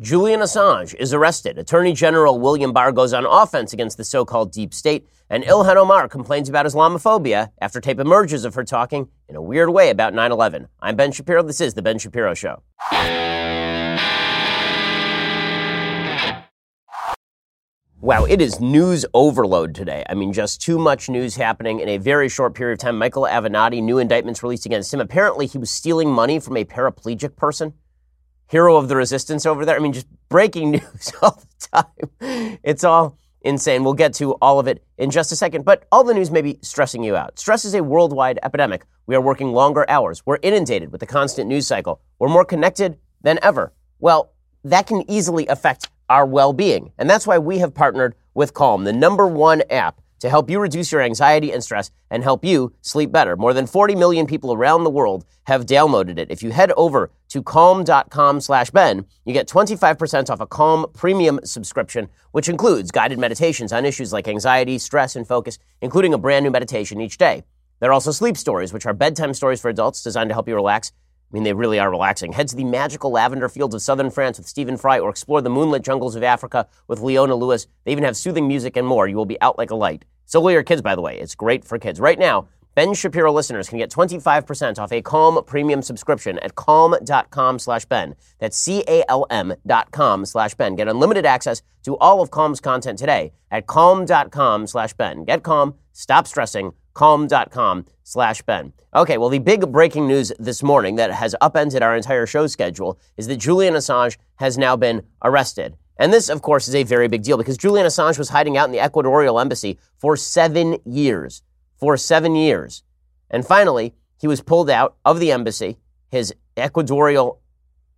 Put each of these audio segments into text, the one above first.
Julian Assange is arrested. Attorney General William Barr goes on offense against the so called deep state, and Ilhan Omar complains about Islamophobia after tape emerges of her talking in a weird way about 9 11. I'm Ben Shapiro. This is The Ben Shapiro Show. Wow, it is news overload today. I mean, just too much news happening in a very short period of time. Michael Avenatti, new indictments released against him. Apparently, he was stealing money from a paraplegic person hero of the resistance over there. I mean, just breaking news all the time. It's all insane. We'll get to all of it in just a second, but all the news may be stressing you out. Stress is a worldwide epidemic. We are working longer hours. We're inundated with the constant news cycle. We're more connected than ever. Well, that can easily affect our well being. And that's why we have partnered with Calm, the number one app to help you reduce your anxiety and stress and help you sleep better. More than 40 million people around the world have downloaded it. If you head over to calm.com slash Ben, you get 25% off a Calm premium subscription, which includes guided meditations on issues like anxiety, stress, and focus, including a brand new meditation each day. There are also sleep stories, which are bedtime stories for adults designed to help you relax I mean, they really are relaxing. Head to the magical lavender fields of southern France with Stephen Fry or explore the moonlit jungles of Africa with Leona Lewis. They even have soothing music and more. You will be out like a light. So will your kids, by the way. It's great for kids. Right now, Ben Shapiro listeners can get 25% off a Calm premium subscription at calm.com slash Ben. That's C-A-L-M dot com slash Ben. Get unlimited access to all of Calm's content today at calm.com slash Ben. Get calm, stop stressing, calm.com slash Ben. Okay, well, the big breaking news this morning that has upended our entire show schedule is that Julian Assange has now been arrested. And this, of course, is a very big deal because Julian Assange was hiding out in the Ecuadorial embassy for seven years. For seven years. And finally, he was pulled out of the embassy. His Ecuadorial,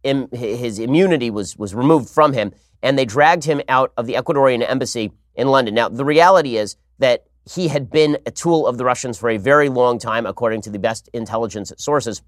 his immunity was, was removed from him, and they dragged him out of the Ecuadorian embassy in London. Now, the reality is that he had been a tool of the Russians for a very long time, according to the best intelligence sources.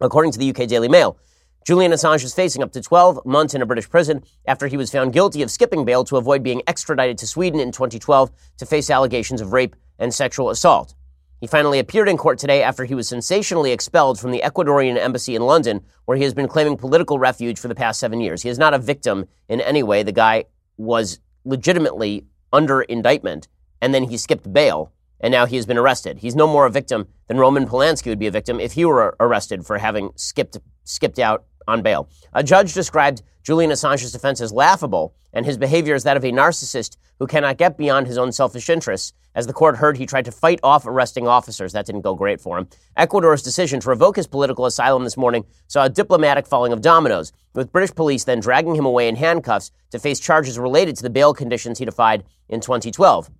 According to the UK Daily Mail, Julian Assange is facing up to 12 months in a British prison after he was found guilty of skipping bail to avoid being extradited to Sweden in 2012 to face allegations of rape and sexual assault. He finally appeared in court today after he was sensationally expelled from the Ecuadorian embassy in London, where he has been claiming political refuge for the past seven years. He is not a victim in any way. The guy was legitimately under indictment and then he skipped bail, and now he has been arrested. He's no more a victim than Roman Polanski would be a victim if he were arrested for having skipped skipped out on bail. A judge described Julian Assange's defense as laughable, and his behavior as that of a narcissist who cannot get beyond his own selfish interests. As the court heard, he tried to fight off arresting officers. That didn't go great for him. Ecuador's decision to revoke his political asylum this morning saw a diplomatic falling of dominoes, with British police then dragging him away in handcuffs to face charges related to the bail conditions he defied in 2012.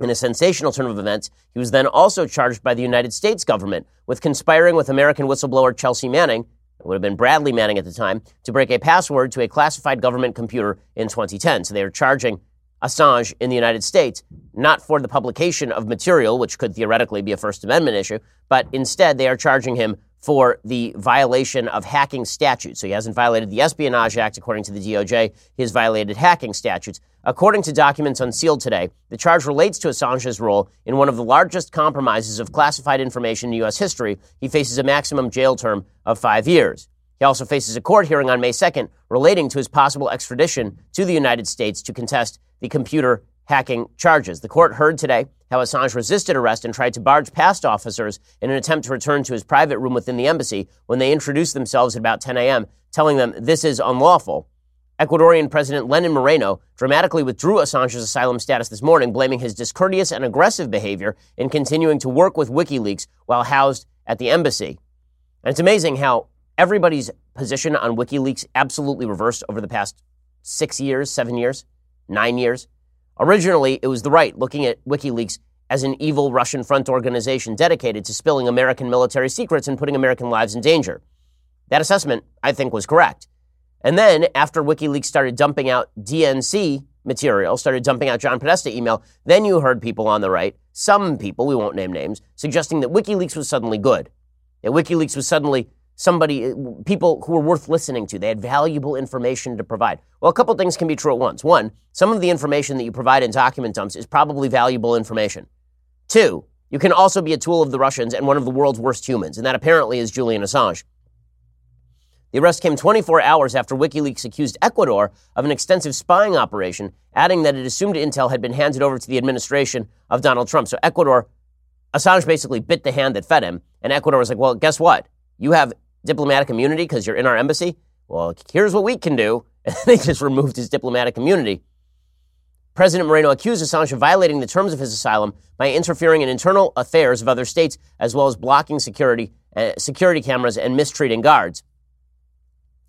In a sensational turn of events, he was then also charged by the United States government with conspiring with American whistleblower Chelsea Manning, it would have been Bradley Manning at the time, to break a password to a classified government computer in 2010. So they are charging Assange in the United States, not for the publication of material, which could theoretically be a First Amendment issue, but instead they are charging him for the violation of hacking statutes. So he hasn't violated the Espionage Act, according to the DOJ. He has violated hacking statutes. According to documents unsealed today, the charge relates to Assange's role in one of the largest compromises of classified information in U.S. history. He faces a maximum jail term of five years. He also faces a court hearing on May 2nd relating to his possible extradition to the United States to contest the computer hacking charges. The court heard today how Assange resisted arrest and tried to barge past officers in an attempt to return to his private room within the embassy when they introduced themselves at about 10 a.m., telling them this is unlawful. Ecuadorian President Lenin Moreno dramatically withdrew Assange's asylum status this morning, blaming his discourteous and aggressive behavior in continuing to work with WikiLeaks while housed at the embassy. And it's amazing how everybody's position on WikiLeaks absolutely reversed over the past six years, seven years, nine years. Originally, it was the right looking at WikiLeaks as an evil Russian front organization dedicated to spilling American military secrets and putting American lives in danger. That assessment, I think, was correct. And then, after WikiLeaks started dumping out DNC material, started dumping out John Podesta email, then you heard people on the right, some people, we won't name names, suggesting that WikiLeaks was suddenly good. That WikiLeaks was suddenly somebody, people who were worth listening to. They had valuable information to provide. Well, a couple things can be true at once. One, some of the information that you provide in document dumps is probably valuable information. Two, you can also be a tool of the Russians and one of the world's worst humans, and that apparently is Julian Assange. The arrest came 24 hours after WikiLeaks accused Ecuador of an extensive spying operation, adding that it assumed intel had been handed over to the administration of Donald Trump. So Ecuador, Assange basically bit the hand that fed him, and Ecuador was like, well, guess what? You have diplomatic immunity because you're in our embassy. Well, here's what we can do. And they just removed his diplomatic immunity. President Moreno accused Assange of violating the terms of his asylum by interfering in internal affairs of other states, as well as blocking security, uh, security cameras and mistreating guards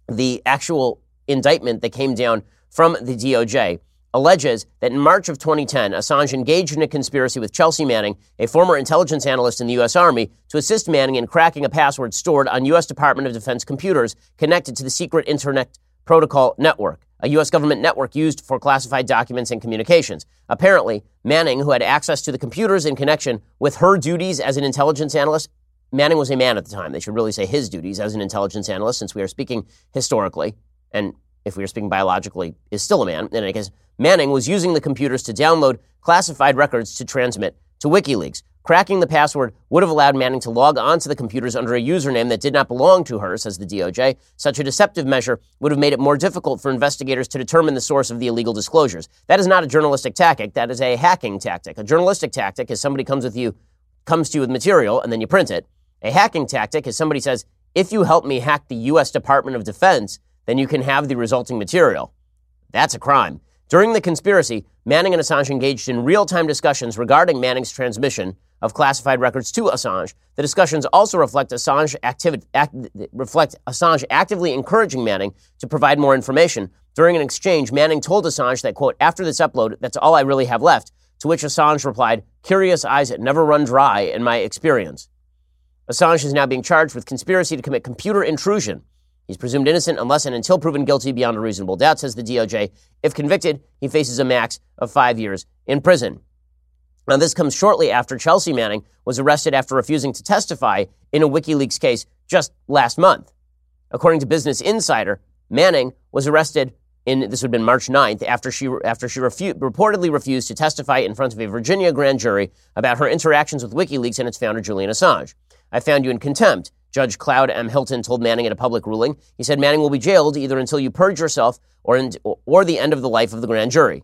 the actual indictment that came down from the DOJ alleges that in March of 2010, Assange engaged in a conspiracy with Chelsea Manning, a former intelligence analyst in the U.S. Army, to assist Manning in cracking a password stored on U.S. Department of Defense computers connected to the secret Internet Protocol Network, a U.S. government network used for classified documents and communications. Apparently, Manning, who had access to the computers in connection with her duties as an intelligence analyst, Manning was a man at the time. They should really say his duties as an intelligence analyst, since we are speaking historically, and if we are speaking biologically, is still a man. In any case, Manning was using the computers to download classified records to transmit to WikiLeaks. Cracking the password would have allowed Manning to log onto the computers under a username that did not belong to her, says the DOJ. Such a deceptive measure would have made it more difficult for investigators to determine the source of the illegal disclosures. That is not a journalistic tactic. That is a hacking tactic. A journalistic tactic is somebody comes with you, comes to you with material, and then you print it. A hacking tactic is somebody says, if you help me hack the U.S. Department of Defense, then you can have the resulting material. That's a crime. During the conspiracy, Manning and Assange engaged in real time discussions regarding Manning's transmission of classified records to Assange. The discussions also reflect Assange, activ- act- reflect Assange actively encouraging Manning to provide more information. During an exchange, Manning told Assange that, quote, after this upload, that's all I really have left. To which Assange replied, curious eyes never run dry in my experience. Assange is now being charged with conspiracy to commit computer intrusion. He's presumed innocent unless and until proven guilty beyond a reasonable doubt, says the DOJ. If convicted, he faces a max of five years in prison. Now, this comes shortly after Chelsea Manning was arrested after refusing to testify in a WikiLeaks case just last month. According to Business Insider, Manning was arrested in this would have been March 9th after she after she refu- reportedly refused to testify in front of a Virginia grand jury about her interactions with WikiLeaks and its founder Julian Assange. I found you in contempt. Judge Claude M. Hilton told Manning in a public ruling. He said Manning will be jailed either until you purge yourself or, in, or the end of the life of the grand jury.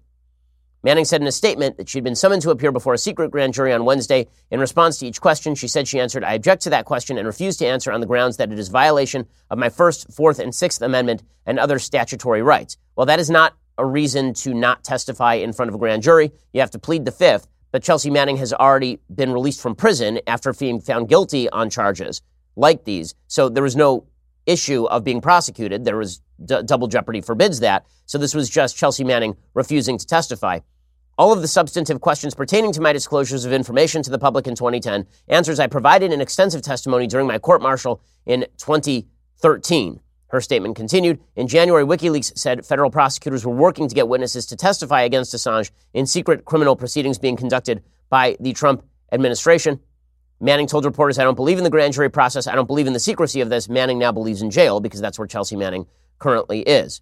Manning said in a statement that she'd been summoned to appear before a secret grand jury on Wednesday. In response to each question, she said she answered, I object to that question and refuse to answer on the grounds that it is violation of my First, Fourth, and Sixth Amendment and other statutory rights. Well, that is not a reason to not testify in front of a grand jury. You have to plead the Fifth but Chelsea Manning has already been released from prison after being found guilty on charges like these. So there was no issue of being prosecuted. There was d- double jeopardy forbids that. So this was just Chelsea Manning refusing to testify. All of the substantive questions pertaining to my disclosures of information to the public in 2010, answers I provided in extensive testimony during my court martial in 2013. Her statement continued. In January, WikiLeaks said federal prosecutors were working to get witnesses to testify against Assange in secret criminal proceedings being conducted by the Trump administration. Manning told reporters, I don't believe in the grand jury process. I don't believe in the secrecy of this. Manning now believes in jail because that's where Chelsea Manning currently is.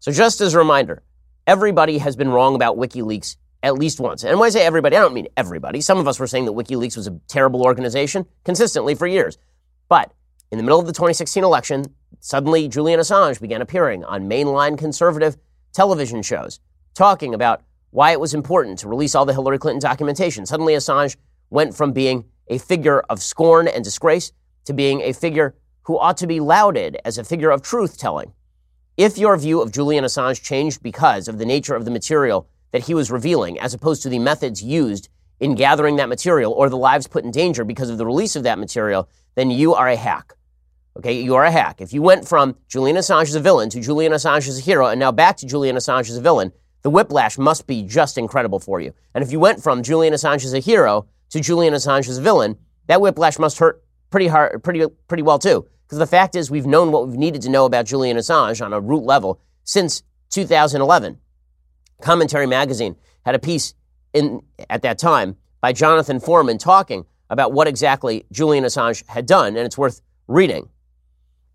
So, just as a reminder, everybody has been wrong about WikiLeaks at least once. And when I say everybody, I don't mean everybody. Some of us were saying that WikiLeaks was a terrible organization consistently for years. But in the middle of the 2016 election, Suddenly, Julian Assange began appearing on mainline conservative television shows, talking about why it was important to release all the Hillary Clinton documentation. Suddenly, Assange went from being a figure of scorn and disgrace to being a figure who ought to be lauded as a figure of truth telling. If your view of Julian Assange changed because of the nature of the material that he was revealing, as opposed to the methods used in gathering that material or the lives put in danger because of the release of that material, then you are a hack. Okay, you are a hack. If you went from Julian Assange as a villain to Julian Assange as a hero and now back to Julian Assange as a villain, the whiplash must be just incredible for you. And if you went from Julian Assange as a hero to Julian Assange as a villain, that whiplash must hurt pretty hard, pretty, pretty well too. Because the fact is, we've known what we've needed to know about Julian Assange on a root level since 2011. Commentary Magazine had a piece in at that time by Jonathan Foreman talking about what exactly Julian Assange had done, and it's worth reading.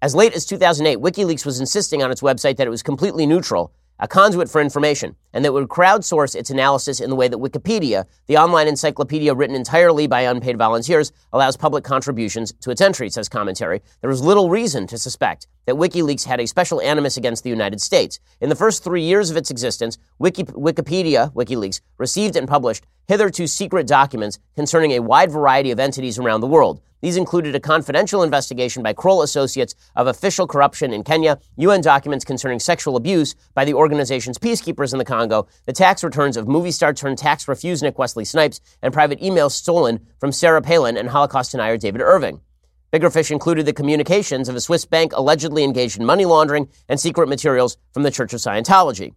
As late as 2008, WikiLeaks was insisting on its website that it was completely neutral, a conduit for information, and that would crowdsource its analysis in the way that Wikipedia, the online encyclopedia written entirely by unpaid volunteers, allows public contributions to its entry, says commentary. There was little reason to suspect that WikiLeaks had a special animus against the United States. In the first three years of its existence, Wiki- Wikipedia, WikiLeaks, received and published hitherto secret documents concerning a wide variety of entities around the world. These included a confidential investigation by Kroll Associates of official corruption in Kenya, UN documents concerning sexual abuse by the organization's peacekeepers in the Congo, the tax returns of movie star turned tax refusenik Wesley Snipes, and private emails stolen from Sarah Palin and Holocaust denier David Irving. Bigger fish included the communications of a Swiss bank allegedly engaged in money laundering and secret materials from the Church of Scientology.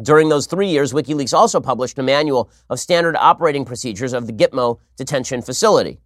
During those three years, WikiLeaks also published a manual of standard operating procedures of the Gitmo detention facility.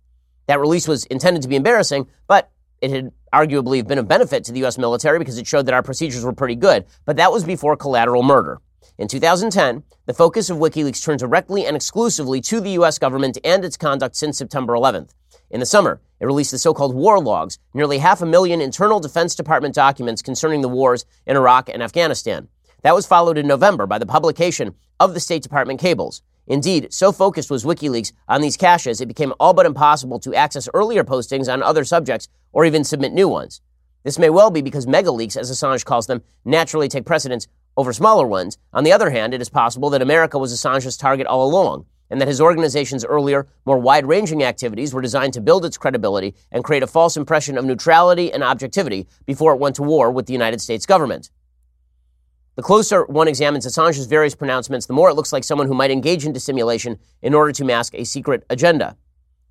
That release was intended to be embarrassing, but it had arguably been of benefit to the U.S. military because it showed that our procedures were pretty good. But that was before collateral murder. In 2010, the focus of WikiLeaks turned directly and exclusively to the U.S. government and its conduct since September 11th. In the summer, it released the so-called war logs, nearly half a million internal Defense Department documents concerning the wars in Iraq and Afghanistan. That was followed in November by the publication of the State Department cables. Indeed, so focused was WikiLeaks on these caches, it became all but impossible to access earlier postings on other subjects or even submit new ones. This may well be because mega leaks, as Assange calls them, naturally take precedence over smaller ones. On the other hand, it is possible that America was Assange's target all along, and that his organization's earlier, more wide ranging activities were designed to build its credibility and create a false impression of neutrality and objectivity before it went to war with the United States government. The closer one examines Assange's various pronouncements, the more it looks like someone who might engage in dissimulation in order to mask a secret agenda.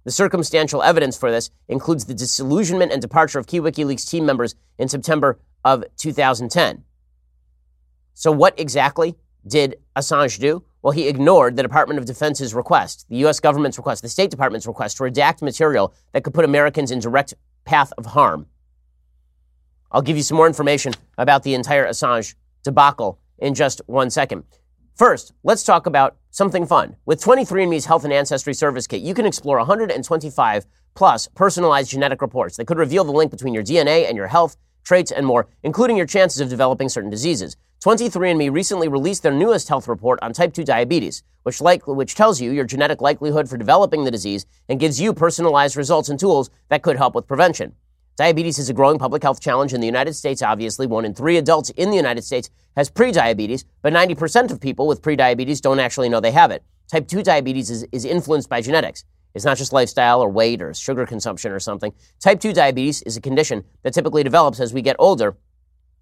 The circumstantial evidence for this includes the disillusionment and departure of key WikiLeaks team members in September of 2010. So, what exactly did Assange do? Well, he ignored the Department of Defense's request, the U.S. government's request, the State Department's request to redact material that could put Americans in direct path of harm. I'll give you some more information about the entire Assange debacle in just one second. First, let's talk about something fun. With 23andMe's Health and Ancestry Service Kit, you can explore 125 plus personalized genetic reports that could reveal the link between your DNA and your health, traits, and more, including your chances of developing certain diseases. 23andMe recently released their newest health report on type 2 diabetes, which, like, which tells you your genetic likelihood for developing the disease and gives you personalized results and tools that could help with prevention. Diabetes is a growing public health challenge in the United States. Obviously, one in three adults in the United States has prediabetes, but 90% of people with prediabetes don't actually know they have it. Type 2 diabetes is, is influenced by genetics. It's not just lifestyle or weight or sugar consumption or something. Type 2 diabetes is a condition that typically develops as we get older.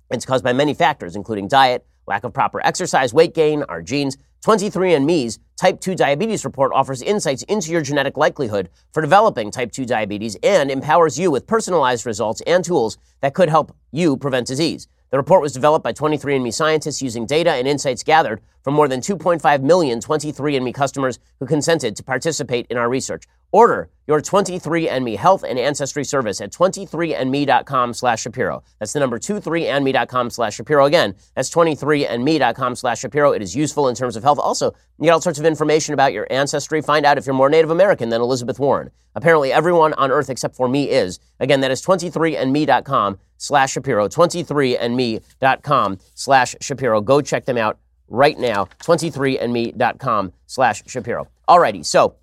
It's caused by many factors, including diet, lack of proper exercise, weight gain, our genes. 23andMe's Type 2 Diabetes Report offers insights into your genetic likelihood for developing type 2 diabetes and empowers you with personalized results and tools that could help you prevent disease. The report was developed by 23andMe scientists using data and insights gathered from more than 2.5 million 23andMe customers who consented to participate in our research. Order your 23andMe health and ancestry service at 23andme.com slash Shapiro. That's the number 23andme.com slash Shapiro. Again, that's 23andme.com slash Shapiro. It is useful in terms of health. Also, you get all sorts of information about your ancestry. Find out if you're more Native American than Elizabeth Warren. Apparently, everyone on earth except for me is. Again, that is 23andme.com slash Shapiro. 23andme.com slash Shapiro. Go check them out right now. 23andme.com slash Shapiro. Alrighty, so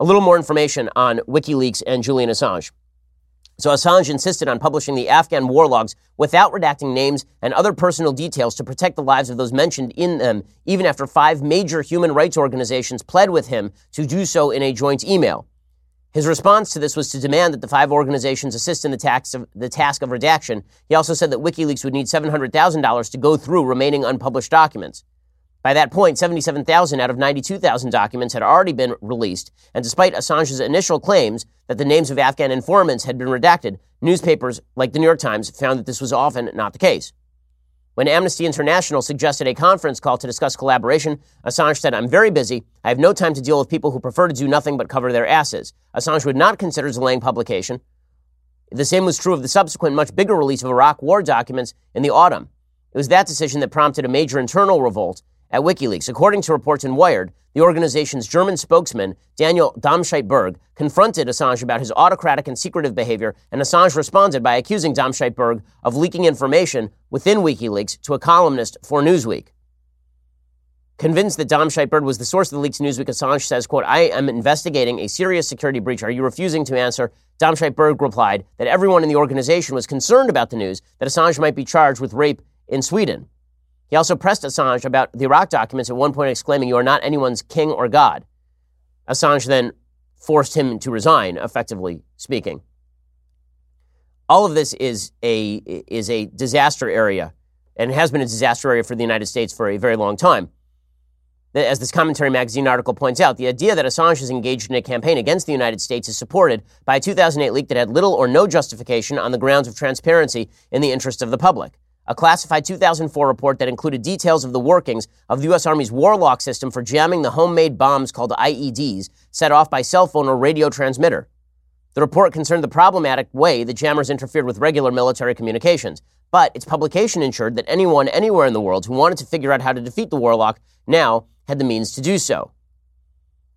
a little more information on WikiLeaks and Julian Assange. So Assange insisted on publishing the Afghan war logs without redacting names and other personal details to protect the lives of those mentioned in them, even after five major human rights organizations pled with him to do so in a joint email. His response to this was to demand that the five organizations assist in the, of, the task of redaction. He also said that WikiLeaks would need $700,000 to go through remaining unpublished documents. By that point, 77,000 out of 92,000 documents had already been released, and despite Assange's initial claims that the names of Afghan informants had been redacted, newspapers like the New York Times found that this was often not the case. When Amnesty International suggested a conference call to discuss collaboration, Assange said, I'm very busy. I have no time to deal with people who prefer to do nothing but cover their asses. Assange would not consider delaying publication. The same was true of the subsequent, much bigger release of Iraq war documents in the autumn. It was that decision that prompted a major internal revolt at WikiLeaks. According to reports in Wired, the organization's German spokesman, Daniel Domscheit-Berg, confronted Assange about his autocratic and secretive behavior, and Assange responded by accusing Domscheit-Berg of leaking information within WikiLeaks to a columnist for Newsweek. Convinced that Domscheit-Berg was the source of the leaks, Newsweek Assange says, quote, I am investigating a serious security breach. Are you refusing to answer? Domscheit-Berg replied that everyone in the organization was concerned about the news that Assange might be charged with rape in Sweden. He also pressed Assange about the Iraq documents at one point, exclaiming, You are not anyone's king or God. Assange then forced him to resign, effectively speaking. All of this is a, is a disaster area and has been a disaster area for the United States for a very long time. As this commentary magazine article points out, the idea that Assange is engaged in a campaign against the United States is supported by a 2008 leak that had little or no justification on the grounds of transparency in the interest of the public a classified 2004 report that included details of the workings of the U.S. Army's Warlock system for jamming the homemade bombs called IEDs set off by cell phone or radio transmitter. The report concerned the problematic way the jammers interfered with regular military communications, but its publication ensured that anyone anywhere in the world who wanted to figure out how to defeat the Warlock now had the means to do so.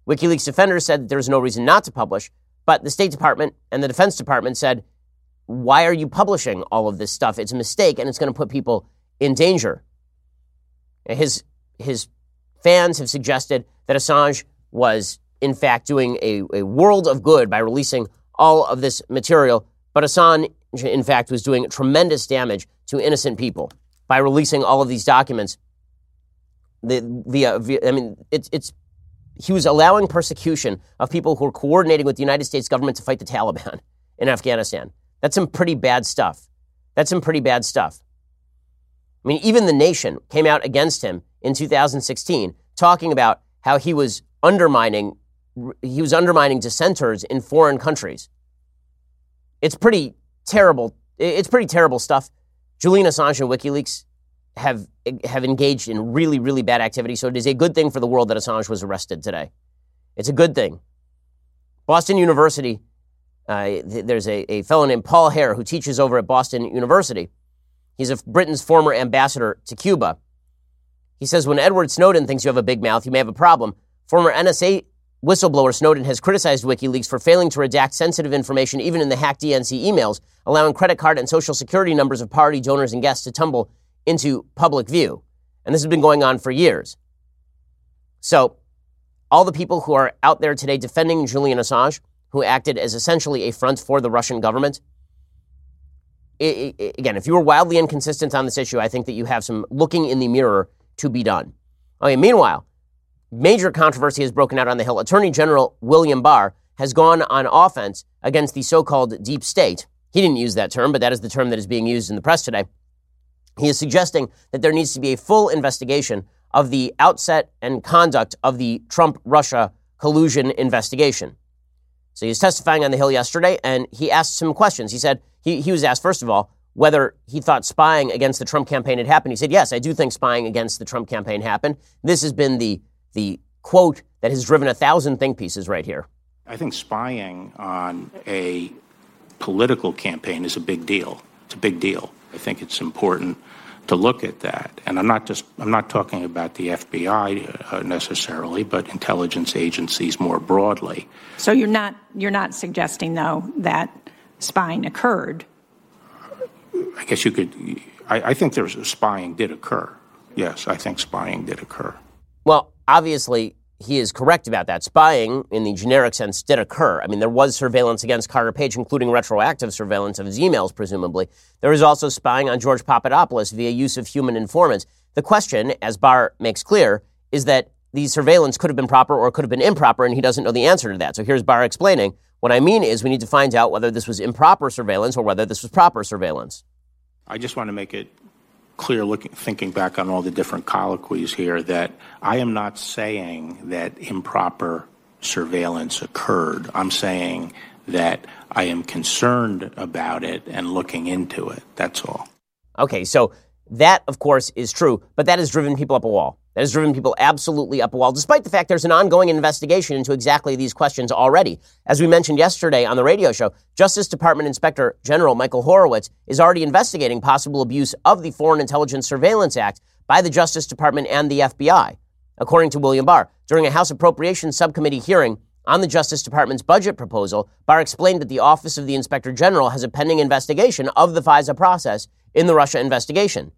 WikiLeaks defenders said that there was no reason not to publish, but the State Department and the Defense Department said why are you publishing all of this stuff? It's a mistake and it's going to put people in danger. His, his fans have suggested that Assange was, in fact, doing a, a world of good by releasing all of this material, but Assange, in fact, was doing tremendous damage to innocent people by releasing all of these documents. The, via, uh, via I mean, it's, it's he was allowing persecution of people who were coordinating with the United States government to fight the Taliban in Afghanistan. That's some pretty bad stuff. That's some pretty bad stuff. I mean, even The Nation came out against him in 2016, talking about how he was undermining he was undermining dissenters in foreign countries. It's pretty terrible. It's pretty terrible stuff. Julian Assange and WikiLeaks have have engaged in really, really bad activity. So it is a good thing for the world that Assange was arrested today. It's a good thing. Boston University uh, there's a, a fellow named Paul Hare who teaches over at Boston University. He's a, Britain's former ambassador to Cuba. He says when Edward Snowden thinks you have a big mouth, you may have a problem. Former NSA whistleblower Snowden has criticized WikiLeaks for failing to redact sensitive information even in the hacked DNC emails, allowing credit card and social security numbers of party donors and guests to tumble into public view. And this has been going on for years. So, all the people who are out there today defending Julian Assange, who acted as essentially a front for the Russian government. It, it, again, if you were wildly inconsistent on this issue, I think that you have some looking in the mirror to be done. Okay, meanwhile, major controversy has broken out on the Hill. Attorney General William Barr has gone on offense against the so called deep state. He didn't use that term, but that is the term that is being used in the press today. He is suggesting that there needs to be a full investigation of the outset and conduct of the Trump Russia collusion investigation. So he was testifying on the Hill yesterday, and he asked some questions. He said, he, he was asked, first of all, whether he thought spying against the Trump campaign had happened. He said, yes, I do think spying against the Trump campaign happened. This has been the, the quote that has driven a thousand think pieces right here. I think spying on a political campaign is a big deal. It's a big deal. I think it's important to look at that. And I'm not just I'm not talking about the FBI uh, necessarily, but intelligence agencies more broadly. So you're not you're not suggesting though that spying occurred. I guess you could. I, I think there's spying did occur. Yes, I think spying did occur. Well, obviously, he is correct about that. Spying, in the generic sense, did occur. I mean, there was surveillance against Carter Page, including retroactive surveillance of his emails, presumably. There was also spying on George Papadopoulos via use of human informants. The question, as Barr makes clear, is that the surveillance could have been proper or could have been improper, and he doesn't know the answer to that. So here's Barr explaining. What I mean is, we need to find out whether this was improper surveillance or whether this was proper surveillance. I just want to make it clear looking, thinking back on all the different colloquies here that I am not saying that improper surveillance occurred. I'm saying that I am concerned about it and looking into it. That's all. Okay, so That, of course, is true, but that has driven people up a wall. That has driven people absolutely up a wall, despite the fact there's an ongoing investigation into exactly these questions already. As we mentioned yesterday on the radio show, Justice Department Inspector General Michael Horowitz is already investigating possible abuse of the Foreign Intelligence Surveillance Act by the Justice Department and the FBI. According to William Barr, during a House Appropriations Subcommittee hearing on the Justice Department's budget proposal, Barr explained that the Office of the Inspector General has a pending investigation of the FISA process in the Russia investigation.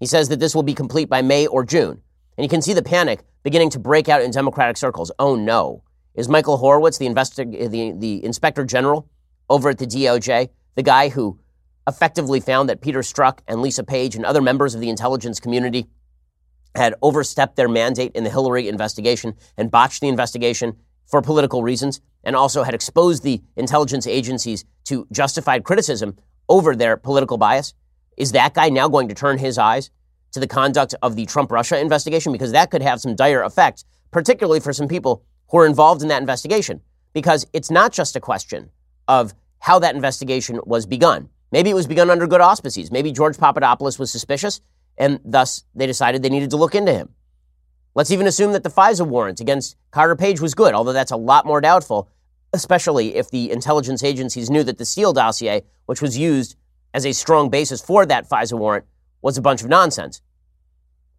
He says that this will be complete by May or June. And you can see the panic beginning to break out in Democratic circles. Oh no. Is Michael Horowitz, the, investi- the, the inspector general over at the DOJ, the guy who effectively found that Peter Strzok and Lisa Page and other members of the intelligence community had overstepped their mandate in the Hillary investigation and botched the investigation for political reasons, and also had exposed the intelligence agencies to justified criticism over their political bias? Is that guy now going to turn his eyes to the conduct of the Trump Russia investigation because that could have some dire effects, particularly for some people who are involved in that investigation. Because it's not just a question of how that investigation was begun. Maybe it was begun under good auspices. Maybe George Papadopoulos was suspicious, and thus they decided they needed to look into him. Let's even assume that the FISA warrant against Carter Page was good, although that's a lot more doubtful, especially if the intelligence agencies knew that the Steele dossier, which was used as a strong basis for that FISA warrant, was a bunch of nonsense.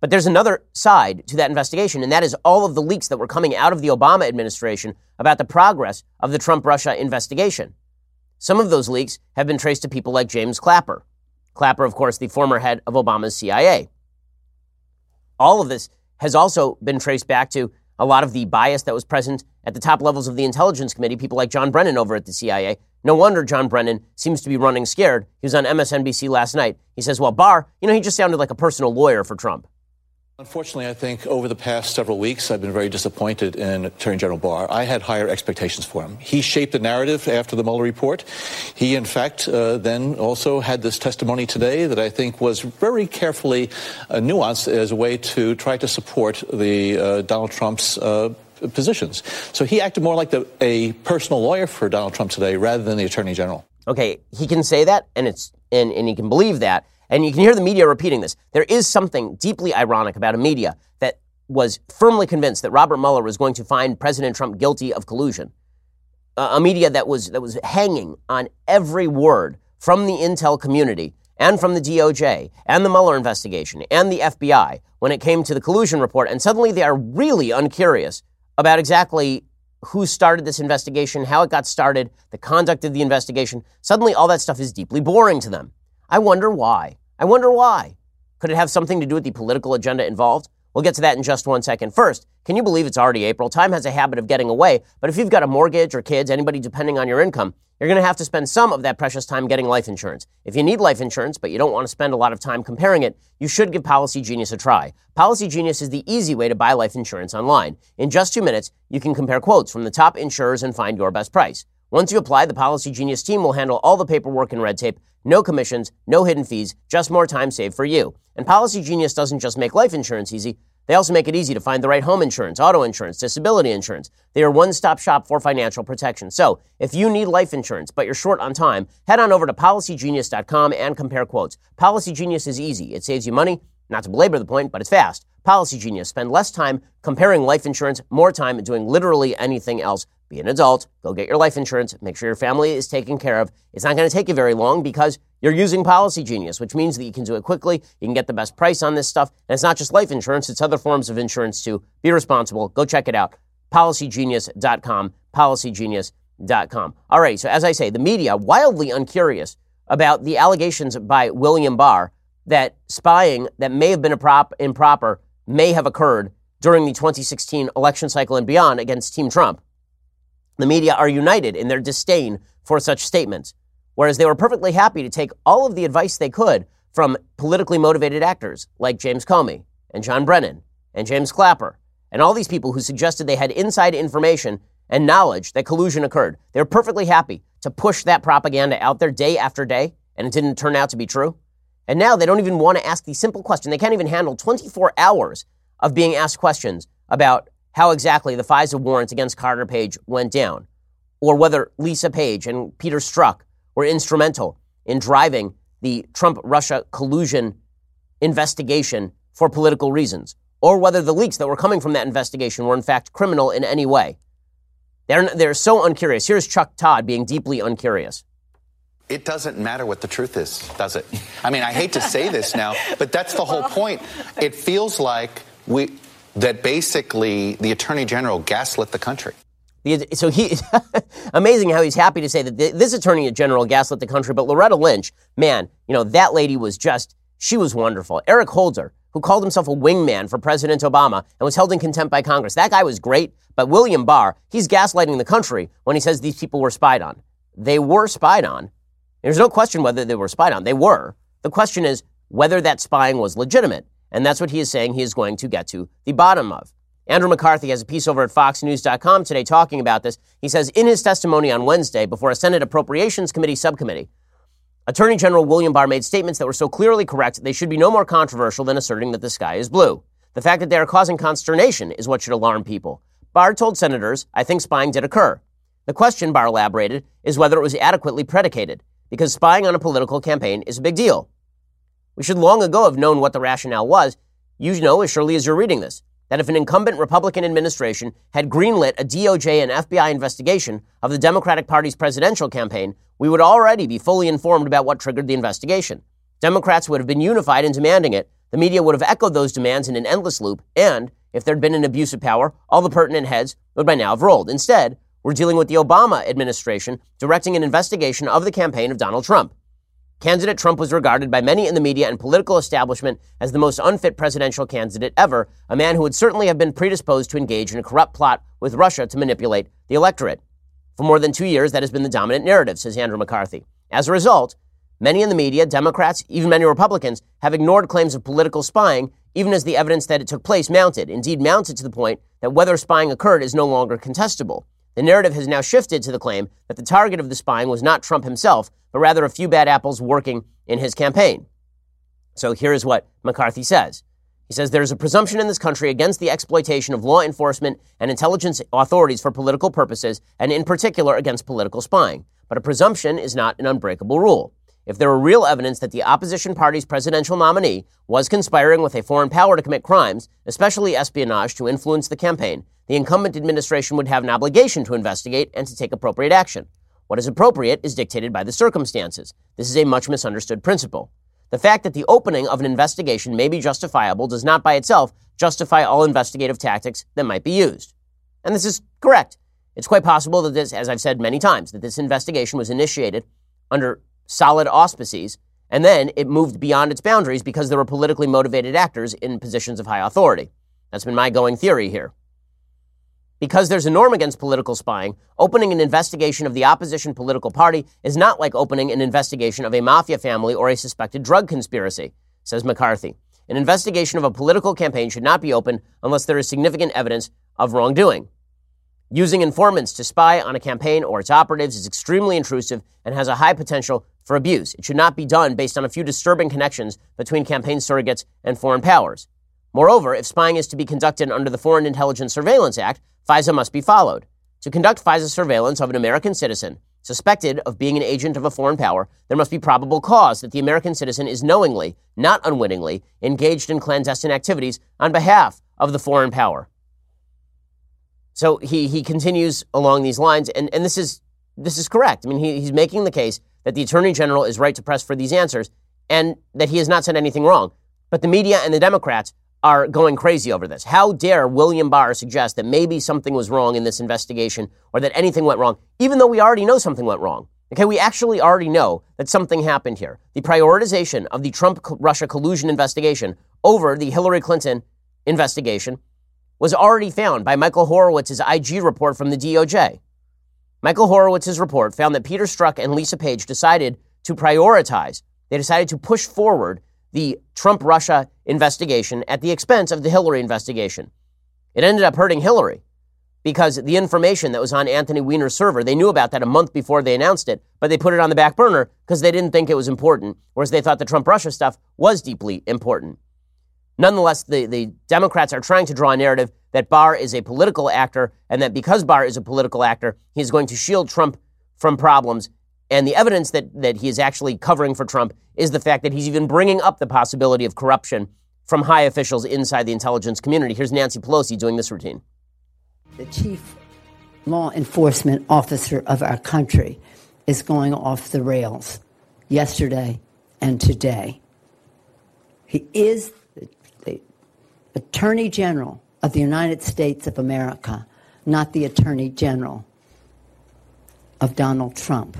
But there's another side to that investigation, and that is all of the leaks that were coming out of the Obama administration about the progress of the Trump Russia investigation. Some of those leaks have been traced to people like James Clapper. Clapper, of course, the former head of Obama's CIA. All of this has also been traced back to a lot of the bias that was present at the top levels of the intelligence committee, people like John Brennan over at the CIA. No wonder John Brennan seems to be running scared. He was on MSNBC last night. He says, well, Barr, you know, he just sounded like a personal lawyer for Trump. Unfortunately, I think over the past several weeks, I've been very disappointed in Attorney General Barr. I had higher expectations for him. He shaped the narrative after the Mueller report. He, in fact, uh, then also had this testimony today that I think was very carefully uh, nuanced as a way to try to support the uh, Donald Trump's uh, positions. So he acted more like the, a personal lawyer for Donald Trump today rather than the Attorney General. Okay, he can say that, and it's and, and he can believe that. And you can hear the media repeating this. There is something deeply ironic about a media that was firmly convinced that Robert Mueller was going to find President Trump guilty of collusion. Uh, a media that was, that was hanging on every word from the intel community and from the DOJ and the Mueller investigation and the FBI when it came to the collusion report. And suddenly they are really uncurious about exactly who started this investigation, how it got started, the conduct of the investigation. Suddenly all that stuff is deeply boring to them. I wonder why. I wonder why. Could it have something to do with the political agenda involved? We'll get to that in just one second. First, can you believe it's already April? Time has a habit of getting away, but if you've got a mortgage or kids, anybody depending on your income, you're going to have to spend some of that precious time getting life insurance. If you need life insurance, but you don't want to spend a lot of time comparing it, you should give Policy Genius a try. Policy Genius is the easy way to buy life insurance online. In just two minutes, you can compare quotes from the top insurers and find your best price. Once you apply, the Policy Genius team will handle all the paperwork and red tape. No commissions, no hidden fees, just more time saved for you. And Policy Genius doesn't just make life insurance easy, they also make it easy to find the right home insurance, auto insurance, disability insurance. They are one stop shop for financial protection. So, if you need life insurance but you're short on time, head on over to policygenius.com and compare quotes. Policy Genius is easy, it saves you money. Not to belabor the point, but it's fast. Policy Genius. Spend less time comparing life insurance, more time doing literally anything else. Be an adult, go get your life insurance, make sure your family is taken care of. It's not going to take you very long because you're using Policy Genius, which means that you can do it quickly, you can get the best price on this stuff, and it's not just life insurance, it's other forms of insurance too. Be responsible. Go check it out. PolicyGenius.com, PolicyGenius.com. All right, so as I say, the media, wildly uncurious about the allegations by William Barr that spying that may have been prop, improper may have occurred during the 2016 election cycle and beyond against Team Trump. The media are united in their disdain for such statements, whereas they were perfectly happy to take all of the advice they could from politically motivated actors like James Comey and John Brennan and James Clapper and all these people who suggested they had inside information and knowledge that collusion occurred. They were perfectly happy to push that propaganda out there day after day, and it didn't turn out to be true. And now they don't even want to ask the simple question. They can't even handle 24 hours of being asked questions about how exactly the FISA warrants against Carter Page went down, or whether Lisa Page and Peter Strzok were instrumental in driving the Trump Russia collusion investigation for political reasons, or whether the leaks that were coming from that investigation were in fact criminal in any way. They're, they're so uncurious. Here's Chuck Todd being deeply uncurious. It doesn't matter what the truth is, does it? I mean, I hate to say this now, but that's the whole point. It feels like we that basically the attorney general gaslit the country. So he, amazing how he's happy to say that this attorney general gaslit the country, but Loretta Lynch, man, you know that lady was just, she was wonderful. Eric Holder, who called himself a wingman for President Obama and was held in contempt by Congress, that guy was great. But William Barr, he's gaslighting the country when he says these people were spied on. They were spied on. There's no question whether they were spied on. They were. The question is whether that spying was legitimate. And that's what he is saying he is going to get to the bottom of. Andrew McCarthy has a piece over at FoxNews.com today talking about this. He says in his testimony on Wednesday before a Senate Appropriations Committee subcommittee, Attorney General William Barr made statements that were so clearly correct they should be no more controversial than asserting that the sky is blue. The fact that they are causing consternation is what should alarm people. Barr told senators, I think spying did occur. The question, Barr elaborated, is whether it was adequately predicated because spying on a political campaign is a big deal. We should long ago have known what the rationale was. You know as surely as you're reading this that if an incumbent Republican administration had greenlit a DOJ and FBI investigation of the Democratic Party's presidential campaign, we would already be fully informed about what triggered the investigation. Democrats would have been unified in demanding it. The media would have echoed those demands in an endless loop, and if there'd been an abuse of power, all the pertinent heads would by now have rolled. Instead, we're dealing with the Obama administration directing an investigation of the campaign of Donald Trump. Candidate Trump was regarded by many in the media and political establishment as the most unfit presidential candidate ever, a man who would certainly have been predisposed to engage in a corrupt plot with Russia to manipulate the electorate. For more than two years, that has been the dominant narrative, says Andrew McCarthy. As a result, many in the media, Democrats, even many Republicans, have ignored claims of political spying, even as the evidence that it took place mounted, indeed mounted to the point that whether spying occurred is no longer contestable. The narrative has now shifted to the claim that the target of the spying was not Trump himself, but rather a few bad apples working in his campaign. So here's what McCarthy says. He says there is a presumption in this country against the exploitation of law enforcement and intelligence authorities for political purposes, and in particular against political spying. But a presumption is not an unbreakable rule. If there were real evidence that the opposition party's presidential nominee was conspiring with a foreign power to commit crimes, especially espionage to influence the campaign, the incumbent administration would have an obligation to investigate and to take appropriate action. What is appropriate is dictated by the circumstances. This is a much misunderstood principle. The fact that the opening of an investigation may be justifiable does not by itself justify all investigative tactics that might be used. And this is correct. It's quite possible that this, as I've said many times, that this investigation was initiated under solid auspices, and then it moved beyond its boundaries because there were politically motivated actors in positions of high authority. That's been my going theory here. Because there's a norm against political spying, opening an investigation of the opposition political party is not like opening an investigation of a mafia family or a suspected drug conspiracy, says McCarthy. An investigation of a political campaign should not be opened unless there is significant evidence of wrongdoing. Using informants to spy on a campaign or its operatives is extremely intrusive and has a high potential for abuse. It should not be done based on a few disturbing connections between campaign surrogates and foreign powers. Moreover, if spying is to be conducted under the Foreign Intelligence Surveillance Act, FISA must be followed. To conduct FISA surveillance of an American citizen suspected of being an agent of a foreign power, there must be probable cause that the American citizen is knowingly, not unwittingly, engaged in clandestine activities on behalf of the foreign power. So he, he continues along these lines, and, and this is this is correct. I mean, he, he's making the case that the Attorney General is right to press for these answers and that he has not said anything wrong. But the media and the Democrats are going crazy over this. How dare William Barr suggest that maybe something was wrong in this investigation or that anything went wrong, even though we already know something went wrong? Okay, we actually already know that something happened here. The prioritization of the Trump Russia collusion investigation over the Hillary Clinton investigation was already found by Michael Horowitz's IG report from the DOJ. Michael Horowitz's report found that Peter Strzok and Lisa Page decided to prioritize, they decided to push forward the Trump Russia investigation at the expense of the Hillary investigation. It ended up hurting Hillary because the information that was on Anthony Weiner's server, they knew about that a month before they announced it, but they put it on the back burner because they didn't think it was important, whereas they thought the Trump Russia stuff was deeply important. Nonetheless, the, the Democrats are trying to draw a narrative that Barr is a political actor and that because Barr is a political actor, he's going to shield Trump from problems And the evidence that, that he is actually covering for Trump is the fact that he's even bringing up the possibility of corruption from high officials inside the intelligence community. Here's Nancy Pelosi doing this routine. The chief law enforcement officer of our country is going off the rails yesterday and today. He is Attorney General of the United States of America, not the Attorney General of Donald Trump.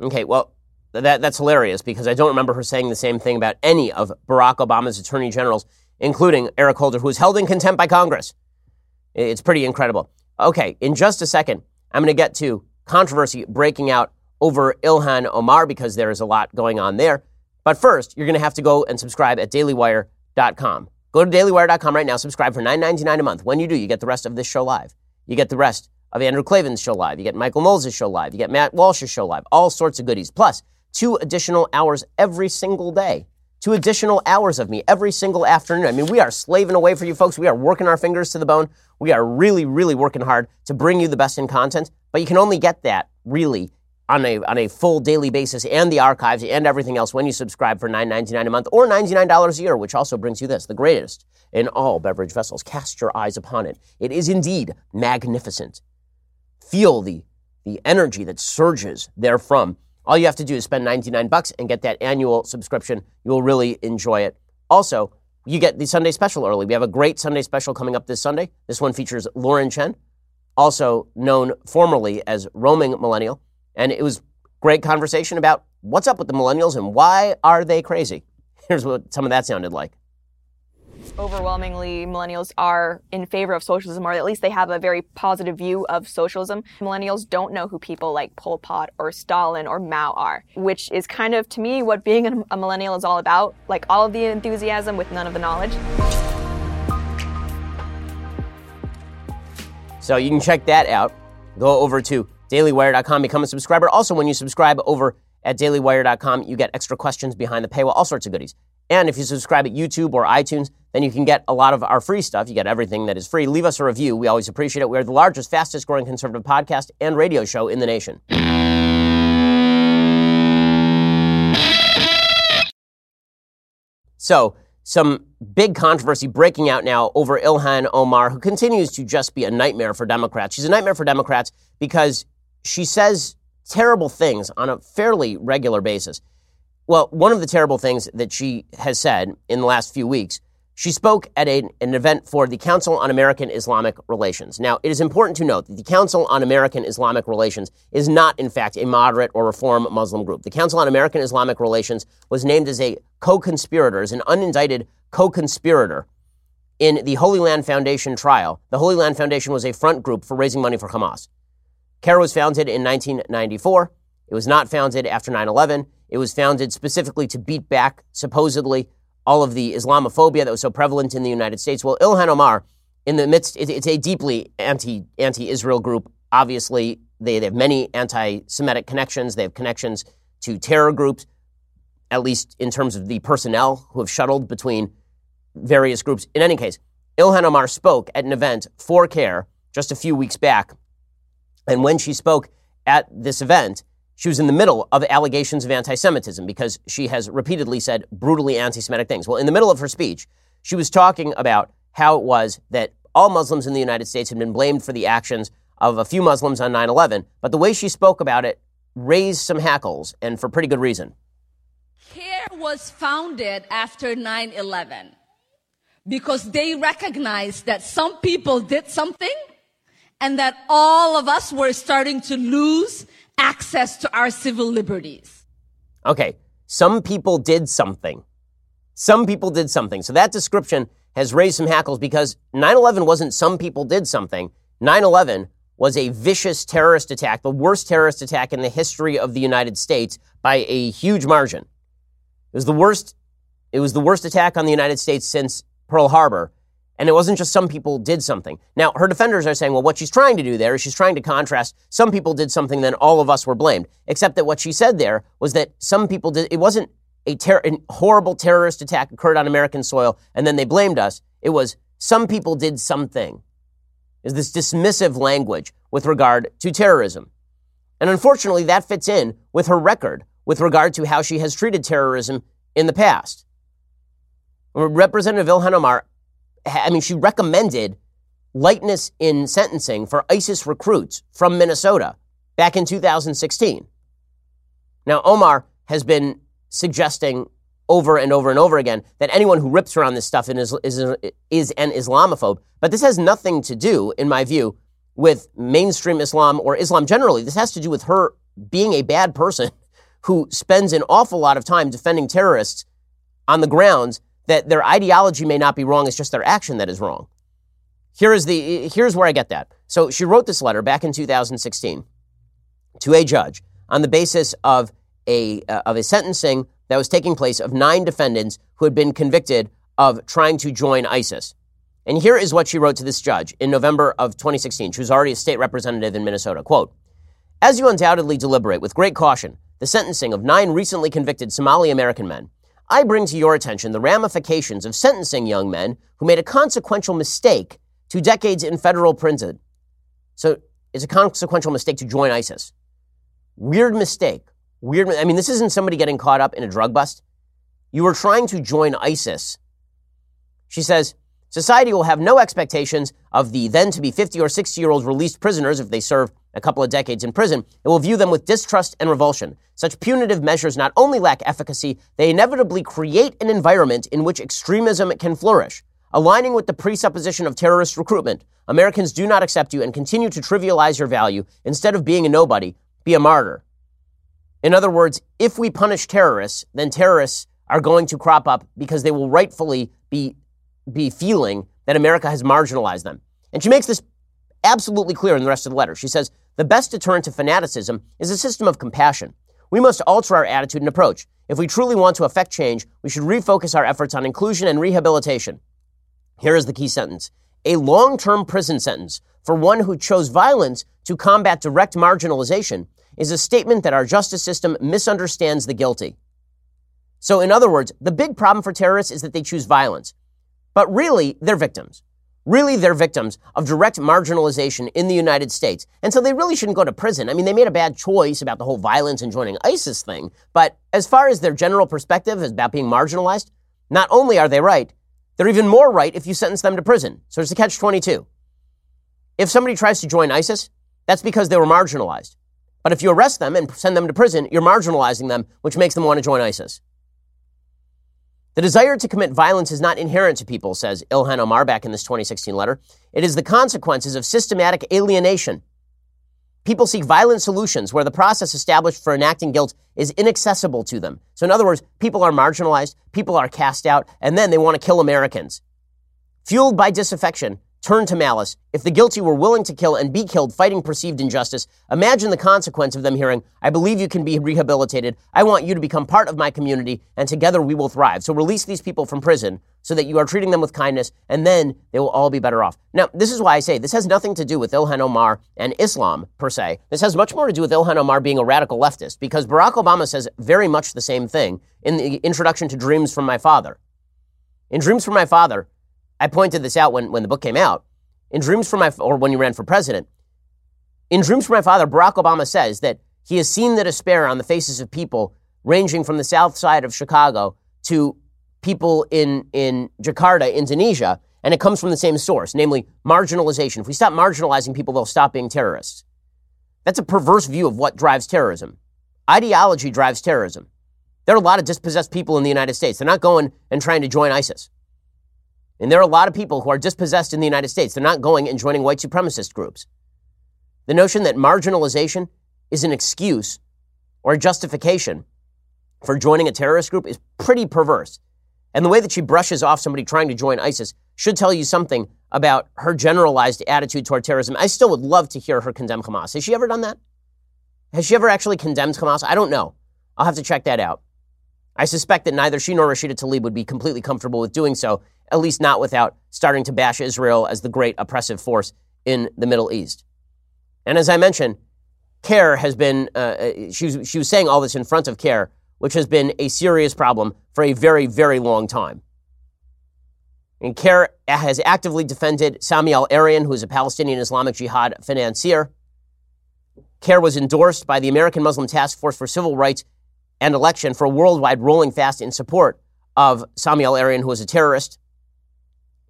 Okay, well, that, that's hilarious because I don't remember her saying the same thing about any of Barack Obama's attorney generals, including Eric Holder, who was held in contempt by Congress. It's pretty incredible. Okay, in just a second, I'm going to get to controversy breaking out over Ilhan Omar because there is a lot going on there. But first, you're going to have to go and subscribe at dailywire.com. Go to dailywire.com right now, subscribe for $9.99 a month. When you do, you get the rest of this show live. You get the rest of Andrew Klavan's show live. You get Michael Knowles' show live. You get Matt Walsh's show live. All sorts of goodies. Plus, two additional hours every single day. Two additional hours of me every single afternoon. I mean, we are slaving away for you folks. We are working our fingers to the bone. We are really, really working hard to bring you the best in content. But you can only get that, really, on a, on a full daily basis and the archives and everything else when you subscribe for $9.99 a month or $99 a year, which also brings you this, the greatest in all beverage vessels. Cast your eyes upon it. It is indeed magnificent. Feel the, the energy that surges therefrom. All you have to do is spend 99 bucks and get that annual subscription. You will really enjoy it. Also, you get the Sunday special early. We have a great Sunday special coming up this Sunday. This one features Lauren Chen, also known formerly as Roaming Millennial. And it was great conversation about what's up with the millennials and why are they crazy. Here's what some of that sounded like. Overwhelmingly, millennials are in favor of socialism, or at least they have a very positive view of socialism. Millennials don't know who people like Pol Pot or Stalin or Mao are, which is kind of, to me, what being a millennial is all about. Like all of the enthusiasm with none of the knowledge. So you can check that out. Go over to dailywire.com, become a subscriber. Also, when you subscribe over at dailywire.com, you get extra questions behind the paywall, all sorts of goodies. And if you subscribe at YouTube or iTunes, then you can get a lot of our free stuff. You get everything that is free. Leave us a review. We always appreciate it. We are the largest, fastest growing conservative podcast and radio show in the nation. So, some big controversy breaking out now over Ilhan Omar, who continues to just be a nightmare for Democrats. She's a nightmare for Democrats because she says terrible things on a fairly regular basis. Well, one of the terrible things that she has said in the last few weeks, she spoke at a, an event for the Council on American Islamic Relations. Now, it is important to note that the Council on American Islamic Relations is not, in fact, a moderate or reform Muslim group. The Council on American Islamic Relations was named as a co conspirator, as an unindicted co conspirator in the Holy Land Foundation trial. The Holy Land Foundation was a front group for raising money for Hamas. CAIR was founded in 1994. It was not founded after 9 11. It was founded specifically to beat back, supposedly, all of the Islamophobia that was so prevalent in the United States. Well, Ilhan Omar, in the midst, it, it's a deeply anti anti Israel group. Obviously, they, they have many anti Semitic connections. They have connections to terror groups, at least in terms of the personnel who have shuttled between various groups. In any case, Ilhan Omar spoke at an event for CAIR just a few weeks back and when she spoke at this event, she was in the middle of allegations of anti Semitism because she has repeatedly said brutally anti Semitic things. Well, in the middle of her speech, she was talking about how it was that all Muslims in the United States had been blamed for the actions of a few Muslims on 9 11, but the way she spoke about it raised some hackles, and for pretty good reason. CAIR was founded after 9 11 because they recognized that some people did something and that all of us were starting to lose access to our civil liberties. Okay, some people did something. Some people did something. So that description has raised some hackles because 9 11 wasn't some people did something. 9 11 was a vicious terrorist attack, the worst terrorist attack in the history of the United States by a huge margin. It was the worst, it was the worst attack on the United States since Pearl Harbor. And it wasn't just some people did something. Now, her defenders are saying, well, what she's trying to do there is she's trying to contrast some people did something, then all of us were blamed. Except that what she said there was that some people did, it wasn't a, ter- a horrible terrorist attack occurred on American soil and then they blamed us. It was some people did something. Is this dismissive language with regard to terrorism. And unfortunately, that fits in with her record with regard to how she has treated terrorism in the past. Representative Ilhan Omar, I mean, she recommended lightness in sentencing for ISIS recruits from Minnesota back in 2016. Now, Omar has been suggesting over and over and over again that anyone who rips her on this stuff is, is, is an Islamophobe. But this has nothing to do, in my view, with mainstream Islam or Islam generally. This has to do with her being a bad person who spends an awful lot of time defending terrorists on the grounds that their ideology may not be wrong, it's just their action that is wrong. Here is the, here's where I get that. So she wrote this letter back in 2016 to a judge on the basis of a, uh, of a sentencing that was taking place of nine defendants who had been convicted of trying to join ISIS. And here is what she wrote to this judge in November of 2016. She was already a state representative in Minnesota. Quote, as you undoubtedly deliberate with great caution the sentencing of nine recently convicted Somali American men, I bring to your attention the ramifications of sentencing young men who made a consequential mistake to decades in federal prison. So it's a consequential mistake to join ISIS. Weird mistake. Weird. I mean, this isn't somebody getting caught up in a drug bust. You were trying to join ISIS. She says, Society will have no expectations of the then to be 50 or 60 year olds released prisoners if they serve a couple of decades in prison. It will view them with distrust and revulsion. Such punitive measures not only lack efficacy, they inevitably create an environment in which extremism can flourish. Aligning with the presupposition of terrorist recruitment, Americans do not accept you and continue to trivialize your value. Instead of being a nobody, be a martyr. In other words, if we punish terrorists, then terrorists are going to crop up because they will rightfully be be feeling that America has marginalized them. And she makes this absolutely clear in the rest of the letter. She says, the best deterrent to fanaticism is a system of compassion. We must alter our attitude and approach. If we truly want to affect change, we should refocus our efforts on inclusion and rehabilitation. Here is the key sentence. A long-term prison sentence for one who chose violence to combat direct marginalization is a statement that our justice system misunderstands the guilty. So, in other words, the big problem for terrorists is that they choose violence. But really, they're victims. Really, they're victims of direct marginalization in the United States. And so they really shouldn't go to prison. I mean, they made a bad choice about the whole violence and joining ISIS thing. But as far as their general perspective is about being marginalized, not only are they right, they're even more right if you sentence them to prison. So it's a catch 22. If somebody tries to join ISIS, that's because they were marginalized. But if you arrest them and send them to prison, you're marginalizing them, which makes them want to join ISIS. The desire to commit violence is not inherent to people, says Ilhan Omar back in this 2016 letter. It is the consequences of systematic alienation. People seek violent solutions where the process established for enacting guilt is inaccessible to them. So, in other words, people are marginalized, people are cast out, and then they want to kill Americans. Fueled by disaffection, turn to malice. If the guilty were willing to kill and be killed fighting perceived injustice, imagine the consequence of them hearing, I believe you can be rehabilitated. I want you to become part of my community, and together we will thrive. So release these people from prison so that you are treating them with kindness, and then they will all be better off. Now, this is why I say this has nothing to do with Ilhan Omar and Islam per se. This has much more to do with Ilhan Omar being a radical leftist, because Barack Obama says very much the same thing in the introduction to Dreams from My Father. In Dreams from My Father, I pointed this out when, when the book came out. In Dreams for My, or when he ran for president, in Dreams for My Father, Barack Obama says that he has seen the despair on the faces of people ranging from the south side of Chicago to people in, in Jakarta, Indonesia, and it comes from the same source, namely marginalization. If we stop marginalizing people, they'll stop being terrorists. That's a perverse view of what drives terrorism. Ideology drives terrorism. There are a lot of dispossessed people in the United States. They're not going and trying to join ISIS. And there are a lot of people who are dispossessed in the United States. They're not going and joining white supremacist groups. The notion that marginalization is an excuse or a justification for joining a terrorist group is pretty perverse. And the way that she brushes off somebody trying to join ISIS should tell you something about her generalized attitude toward terrorism. I still would love to hear her condemn Hamas. Has she ever done that? Has she ever actually condemned Hamas? I don't know. I'll have to check that out. I suspect that neither she nor Rashida Tlaib would be completely comfortable with doing so, at least not without starting to bash Israel as the great oppressive force in the Middle East. And as I mentioned, CAIR has been, uh, uh, she, was, she was saying all this in front of CAIR, which has been a serious problem for a very, very long time. And CAIR has actively defended Sami al Arian, who is a Palestinian Islamic Jihad financier. CAIR was endorsed by the American Muslim Task Force for Civil Rights and Election for worldwide rolling fast in support of Sami al-Arian, who was a terrorist.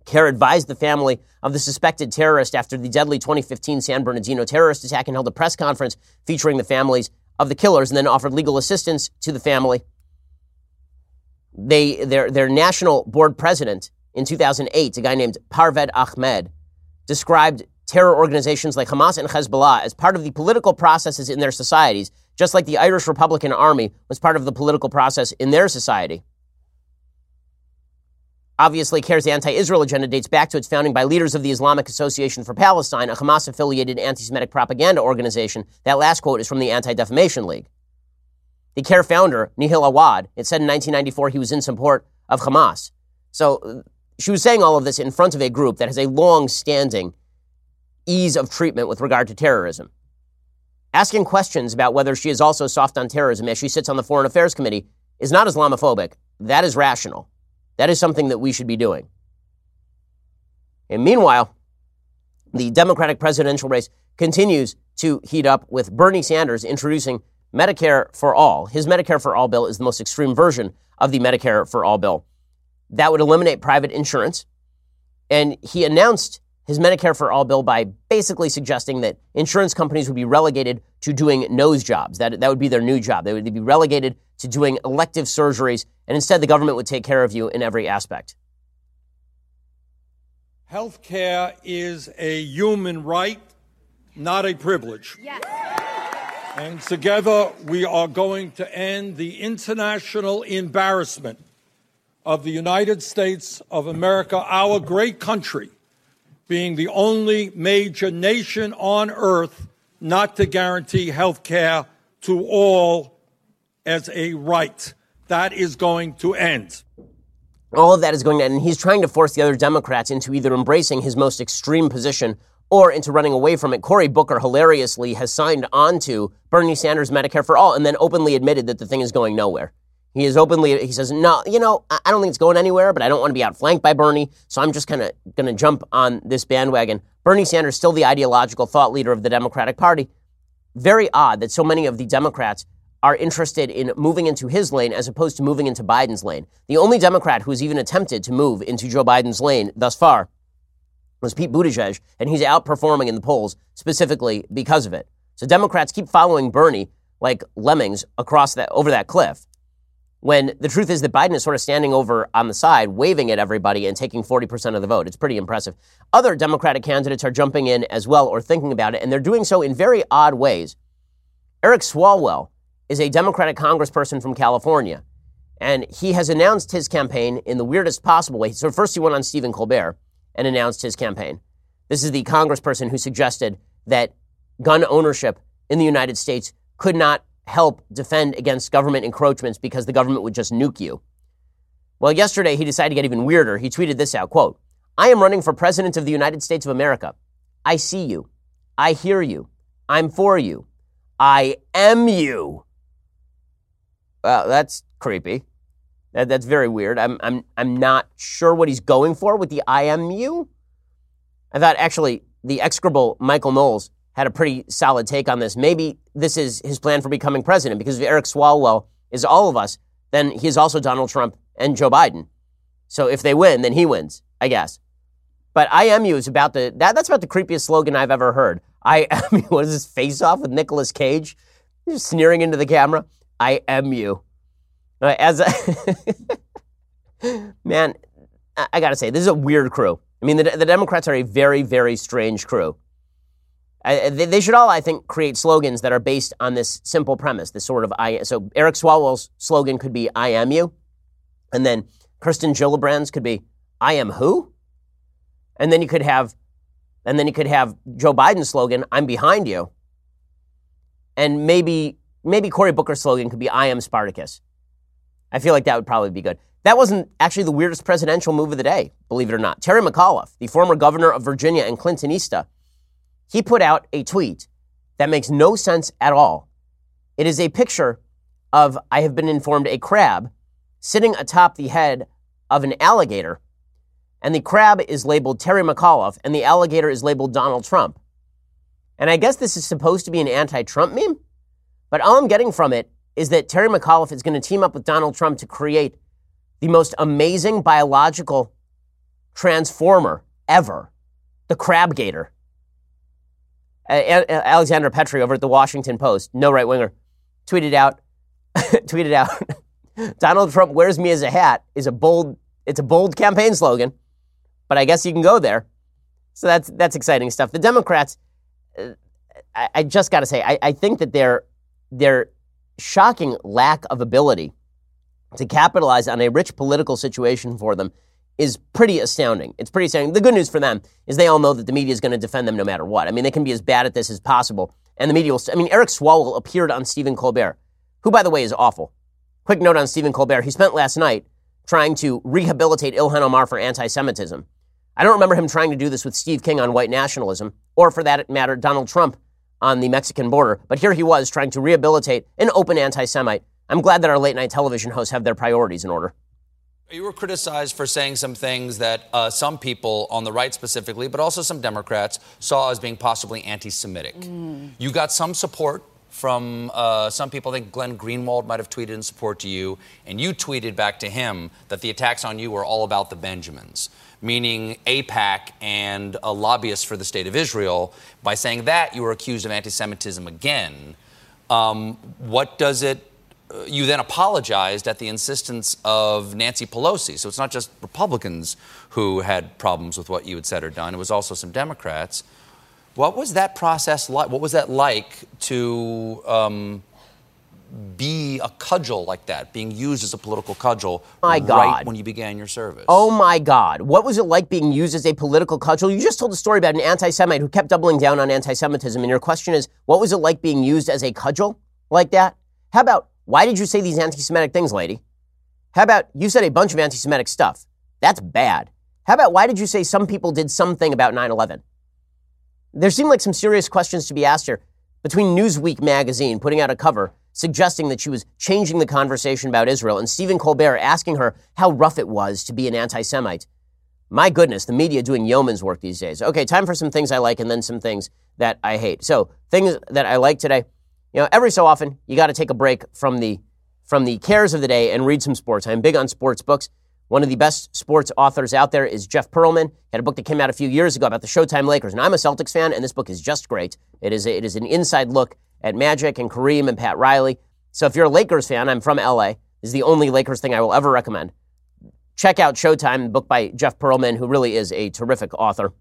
CAIR advised the family of the suspected terrorist after the deadly 2015 San Bernardino terrorist attack and held a press conference featuring the families of the killers and then offered legal assistance to the family. They, their, their national board president in 2008, a guy named Parvez Ahmed, described terror organizations like Hamas and Hezbollah as part of the political processes in their societies, just like the Irish Republican Army was part of the political process in their society. Obviously, CAIR's anti Israel agenda dates back to its founding by leaders of the Islamic Association for Palestine, a Hamas affiliated anti Semitic propaganda organization. That last quote is from the Anti Defamation League. The CAIR founder, Nihad Awad, it said in 1994 he was in support of Hamas. So she was saying all of this in front of a group that has a long standing ease of treatment with regard to terrorism. Asking questions about whether she is also soft on terrorism as she sits on the Foreign Affairs Committee is not Islamophobic. That is rational. That is something that we should be doing. And meanwhile, the Democratic presidential race continues to heat up with Bernie Sanders introducing Medicare for All. His Medicare for All bill is the most extreme version of the Medicare for All bill. That would eliminate private insurance. And he announced his Medicare for All bill by basically suggesting that insurance companies would be relegated to doing nose jobs. That, that would be their new job. They would be relegated to doing elective surgeries, and instead the government would take care of you in every aspect. Health care is a human right, not a privilege. Yes. And together we are going to end the international embarrassment of the United States of America, our great country, being the only major nation on earth not to guarantee health care to all as a right. That is going to end. All of that is going to end. And he's trying to force the other Democrats into either embracing his most extreme position or into running away from it. Cory Booker hilariously has signed on to Bernie Sanders' Medicare for All and then openly admitted that the thing is going nowhere. He is openly, he says, no, you know, I don't think it's going anywhere, but I don't want to be outflanked by Bernie, so I'm just kind of going to jump on this bandwagon. Bernie Sanders, still the ideological thought leader of the Democratic Party. Very odd that so many of the Democrats are interested in moving into his lane as opposed to moving into Biden's lane. The only Democrat who has even attempted to move into Joe Biden's lane thus far was Pete Buttigieg, and he's outperforming in the polls specifically because of it. So Democrats keep following Bernie like lemmings across that over that cliff when the truth is that Biden is sort of standing over on the side, waving at everybody and taking 40% of the vote. It's pretty impressive. Other Democratic candidates are jumping in as well or thinking about it, and they're doing so in very odd ways. Eric Swalwell is a Democratic congressperson from California, and he has announced his campaign in the weirdest possible way. So, first, he went on Stephen Colbert and announced his campaign. This is the congressperson who suggested that gun ownership in the United States could not help defend against government encroachments because the government would just nuke you. Well, yesterday he decided to get even weirder. He tweeted this out, quote, I am running for president of the United States of America. I see you. I hear you. I'm for you. I am you. Well, that's creepy. That, that's very weird. I'm, I'm, I'm not sure what he's going for with the I am you. I thought actually the execrable Michael Knowles had a pretty solid take on this. Maybe this is his plan for becoming president because if Eric Swalwell is all of us, then he is also Donald Trump and Joe Biden. So if they win, then he wins, I guess. But I am you is about the that, that's about the creepiest slogan I've ever heard. I am you. What is this face off with Nicolas Cage? Just sneering into the camera. I am you. As a man, I, I gotta say, this is a weird crew. I mean, the, the Democrats are a very, very strange crew. I, they should all, I think, create slogans that are based on this simple premise. This sort of I. So Eric Swalwell's slogan could be "I am you," and then Kirsten Gillibrand's could be "I am who," and then you could have, and then you could have Joe Biden's slogan "I'm behind you," and maybe maybe Cory Booker's slogan could be "I am Spartacus." I feel like that would probably be good. That wasn't actually the weirdest presidential move of the day, believe it or not. Terry McAuliffe, the former governor of Virginia and Clintonista he put out a tweet that makes no sense at all. It is a picture of, I have been informed, a crab sitting atop the head of an alligator. And the crab is labeled Terry McAuliffe, and the alligator is labeled Donald Trump. And I guess this is supposed to be an anti Trump meme, but all I'm getting from it is that Terry McAuliffe is going to team up with Donald Trump to create the most amazing biological transformer ever the crab gator. Alexandra Petri over at the Washington Post, no right winger, tweeted out, tweeted out, Donald Trump wears me as a hat is a bold, it's a bold campaign slogan, but I guess you can go there. So that's that's exciting stuff. The Democrats, uh, I, I, just got to say, I, I think that their their shocking lack of ability to capitalize on a rich political situation for them is pretty astounding. It's pretty astounding. The good news for them is they all know that the media is going to defend them no matter what. I mean, they can be as bad at this as possible, and the media will. St- I mean, Eric Swalwell appeared on Stephen Colbert, who, by the way, is awful. Quick note on Stephen Colbert: he spent last night trying to rehabilitate Ilhan Omar for anti-Semitism. I don't remember him trying to do this with Steve King on white nationalism, or for that matter, Donald Trump on the Mexican border. But here he was trying to rehabilitate an open anti-Semite. I'm glad that our late night television hosts have their priorities in order. You were criticized for saying some things that uh, some people on the right specifically, but also some Democrats, saw as being possibly anti Semitic. Mm. You got some support from uh, some people. I think Glenn Greenwald might have tweeted in support to you, and you tweeted back to him that the attacks on you were all about the Benjamins, meaning AIPAC and a lobbyist for the state of Israel. By saying that, you were accused of anti Semitism again. Um, what does it you then apologized at the insistence of Nancy Pelosi. So it's not just Republicans who had problems with what you had said or done, it was also some Democrats. What was that process like? What was that like to um, be a cudgel like that, being used as a political cudgel my right God. when you began your service? Oh my God. What was it like being used as a political cudgel? You just told a story about an anti Semite who kept doubling down on anti Semitism. And your question is, what was it like being used as a cudgel like that? How about why did you say these anti Semitic things, lady? How about you said a bunch of anti Semitic stuff? That's bad. How about why did you say some people did something about 9 11? There seem like some serious questions to be asked here. Between Newsweek magazine putting out a cover suggesting that she was changing the conversation about Israel and Stephen Colbert asking her how rough it was to be an anti Semite. My goodness, the media doing yeoman's work these days. Okay, time for some things I like and then some things that I hate. So, things that I like today. You know, every so often you got to take a break from the from the cares of the day and read some sports. I'm big on sports books. One of the best sports authors out there is Jeff Pearlman. He had a book that came out a few years ago about the Showtime Lakers, and I'm a Celtics fan, and this book is just great. It is a, it is an inside look at Magic and Kareem and Pat Riley. So if you're a Lakers fan, I'm from LA. This is the only Lakers thing I will ever recommend. Check out Showtime, book by Jeff Pearlman, who really is a terrific author.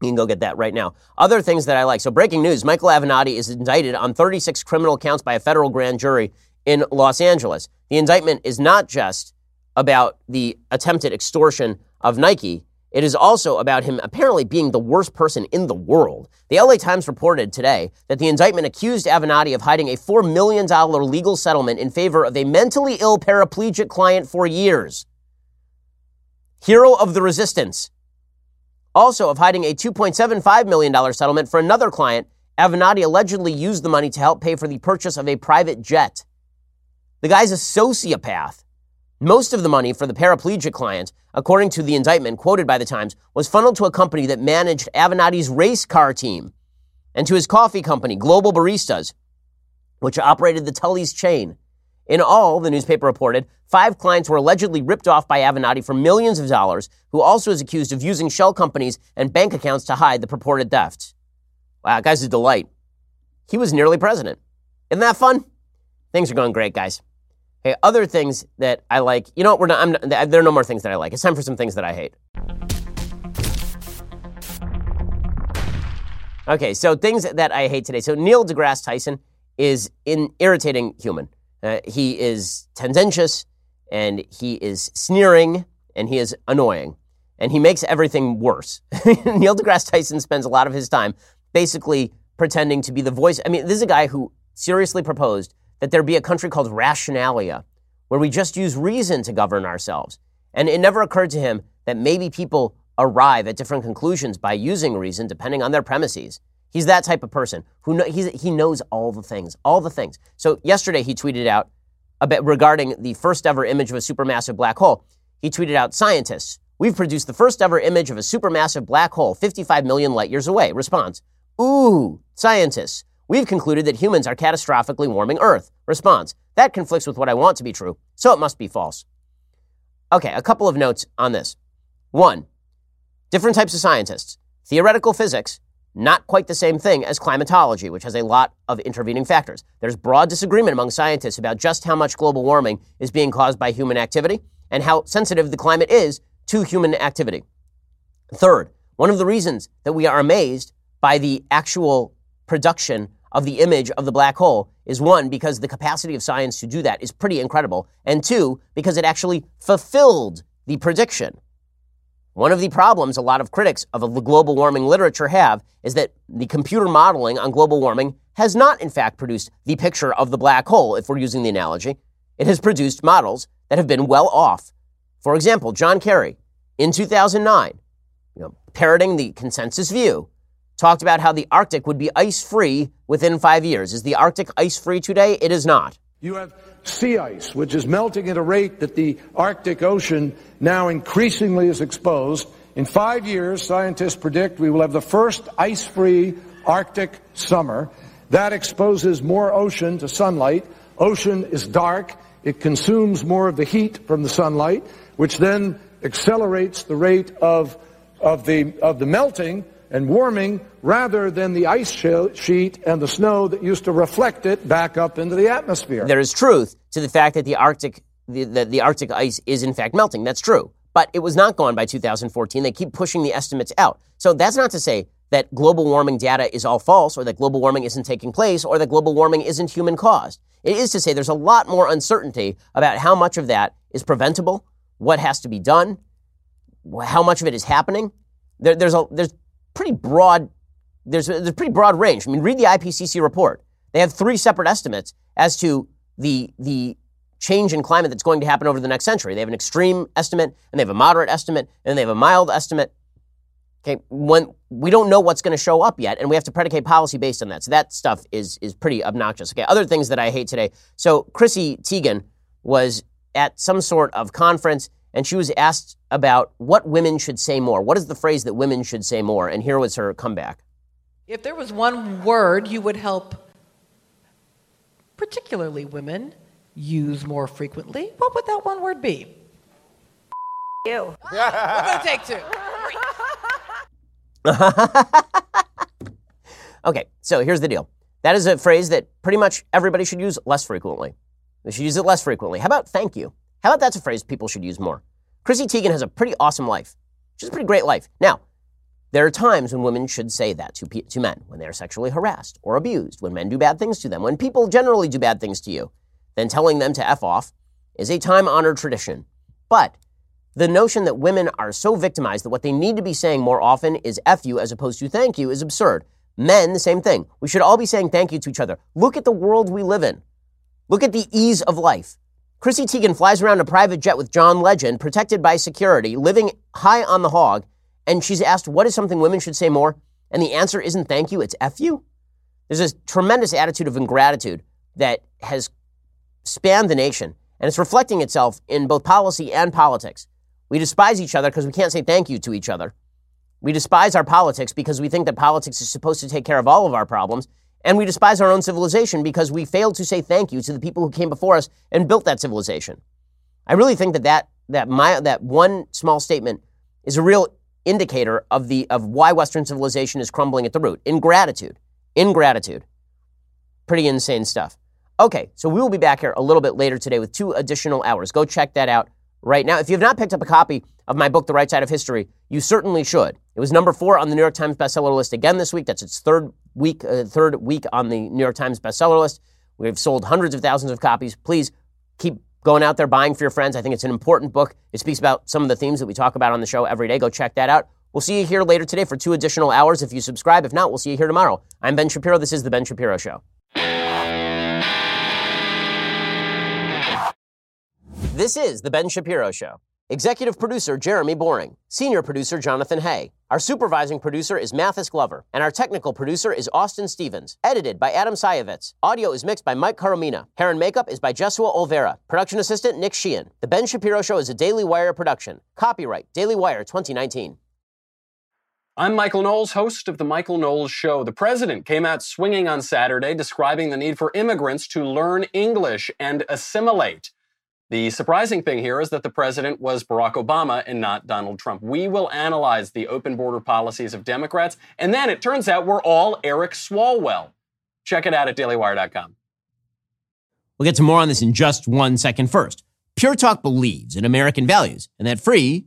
You can go get that right now. Other things that I like. So, breaking news Michael Avenatti is indicted on 36 criminal counts by a federal grand jury in Los Angeles. The indictment is not just about the attempted extortion of Nike, it is also about him apparently being the worst person in the world. The LA Times reported today that the indictment accused Avenatti of hiding a $4 million legal settlement in favor of a mentally ill paraplegic client for years. Hero of the resistance also of hiding a $2.75 million settlement for another client, Avenatti allegedly used the money to help pay for the purchase of a private jet. The guy's a sociopath. Most of the money for the paraplegic client, according to the indictment quoted by the Times, was funneled to a company that managed Avenatti's race car team and to his coffee company, Global Baristas, which operated the Tully's chain. In all, the newspaper reported, five clients were allegedly ripped off by Avenatti for millions of dollars, who also is accused of using shell companies and bank accounts to hide the purported thefts. Wow, guy's a delight. He was nearly president. Isn't that fun? Things are going great, guys. Hey, other things that I like. You know what? We're not, not, there are no more things that I like. It's time for some things that I hate. Okay, so things that I hate today. So Neil deGrasse Tyson is an irritating human. Uh, he is tendentious and he is sneering and he is annoying and he makes everything worse. Neil deGrasse Tyson spends a lot of his time basically pretending to be the voice. I mean, this is a guy who seriously proposed that there be a country called Rationalia where we just use reason to govern ourselves. And it never occurred to him that maybe people arrive at different conclusions by using reason depending on their premises. He's that type of person who he knows all the things, all the things. So yesterday he tweeted out regarding the first ever image of a supermassive black hole. He tweeted out, "Scientists, we've produced the first ever image of a supermassive black hole 55 million light years away." Response: Ooh, scientists. We've concluded that humans are catastrophically warming Earth. Response. That conflicts with what I want to be true, so it must be false. Okay, a couple of notes on this. One, different types of scientists. Theoretical physics, not quite the same thing as climatology, which has a lot of intervening factors. There's broad disagreement among scientists about just how much global warming is being caused by human activity and how sensitive the climate is to human activity. Third, one of the reasons that we are amazed by the actual production of the image of the black hole is one, because the capacity of science to do that is pretty incredible, and two, because it actually fulfilled the prediction. One of the problems a lot of critics of the global warming literature have is that the computer modeling on global warming has not, in fact, produced the picture of the black hole, if we're using the analogy. It has produced models that have been well off. For example, John Kerry, in 2009, you know, parroting the consensus view, talked about how the Arctic would be ice free within five years. Is the Arctic ice free today? It is not. You have sea ice, which is melting at a rate that the Arctic Ocean now increasingly is exposed. In five years, scientists predict we will have the first ice free Arctic summer. That exposes more ocean to sunlight. Ocean is dark. It consumes more of the heat from the sunlight, which then accelerates the rate of, of, the, of the melting and warming rather than the ice sheet and the snow that used to reflect it back up into the atmosphere. There is truth to the fact that the Arctic, the, the, the Arctic ice is in fact melting. That's true. But it was not gone by 2014. They keep pushing the estimates out. So that's not to say that global warming data is all false or that global warming isn't taking place or that global warming isn't human caused. It is to say there's a lot more uncertainty about how much of that is preventable, what has to be done, how much of it is happening. There, there's a, there's pretty broad. There's a, there's a pretty broad range. I mean, read the IPCC report. They have three separate estimates as to the the change in climate that's going to happen over the next century. They have an extreme estimate, and they have a moderate estimate, and they have a mild estimate. Okay, when we don't know what's going to show up yet, and we have to predicate policy based on that. So that stuff is is pretty obnoxious. Okay, other things that I hate today. So Chrissy Teigen was at some sort of conference and she was asked about what women should say more. What is the phrase that women should say more? And here was her comeback. If there was one word you would help, particularly women, use more frequently, what would that one word be? You. We're going to take two. okay, so here's the deal. That is a phrase that pretty much everybody should use less frequently. They should use it less frequently. How about thank you? How about that's a phrase people should use more? Chrissy Teigen has a pretty awesome life. She's a pretty great life. Now, there are times when women should say that to, to men, when they are sexually harassed or abused, when men do bad things to them, when people generally do bad things to you. Then telling them to F off is a time honored tradition. But the notion that women are so victimized that what they need to be saying more often is F you as opposed to thank you is absurd. Men, the same thing. We should all be saying thank you to each other. Look at the world we live in. Look at the ease of life. Chrissy Teigen flies around a private jet with John Legend, protected by security, living high on the hog, and she's asked, What is something women should say more? And the answer isn't thank you, it's F you. There's this tremendous attitude of ingratitude that has spanned the nation, and it's reflecting itself in both policy and politics. We despise each other because we can't say thank you to each other. We despise our politics because we think that politics is supposed to take care of all of our problems, and we despise our own civilization because we failed to say thank you to the people who came before us and built that civilization. I really think that that, that, my, that one small statement is a real indicator of, the, of why Western civilization is crumbling at the root. Ingratitude. Ingratitude. Pretty insane stuff. Okay, so we will be back here a little bit later today with two additional hours. Go check that out right now. If you have not picked up a copy of my book, The Right Side of History, you certainly should. It was number four on the New York Times bestseller list again this week. That's its third week, uh, third week on the New York Times bestseller list. We've sold hundreds of thousands of copies. Please keep going out there buying for your friends. I think it's an important book. It speaks about some of the themes that we talk about on the show every day. Go check that out. We'll see you here later today for two additional hours if you subscribe. If not, we'll see you here tomorrow. I'm Ben Shapiro. This is The Ben Shapiro Show. This is The Ben Shapiro Show. Executive producer Jeremy Boring. Senior producer Jonathan Hay. Our supervising producer is Mathis Glover. And our technical producer is Austin Stevens. Edited by Adam Sayevitz. Audio is mixed by Mike Coromina. Hair and makeup is by Jesua Olvera. Production assistant Nick Sheehan. The Ben Shapiro Show is a Daily Wire production. Copyright Daily Wire 2019. I'm Michael Knowles, host of The Michael Knowles Show. The president came out swinging on Saturday, describing the need for immigrants to learn English and assimilate. The surprising thing here is that the president was Barack Obama and not Donald Trump. We will analyze the open border policies of Democrats, and then it turns out we're all Eric Swalwell. Check it out at dailywire.com. We'll get to more on this in just one second. First, Pure Talk believes in American values, and that free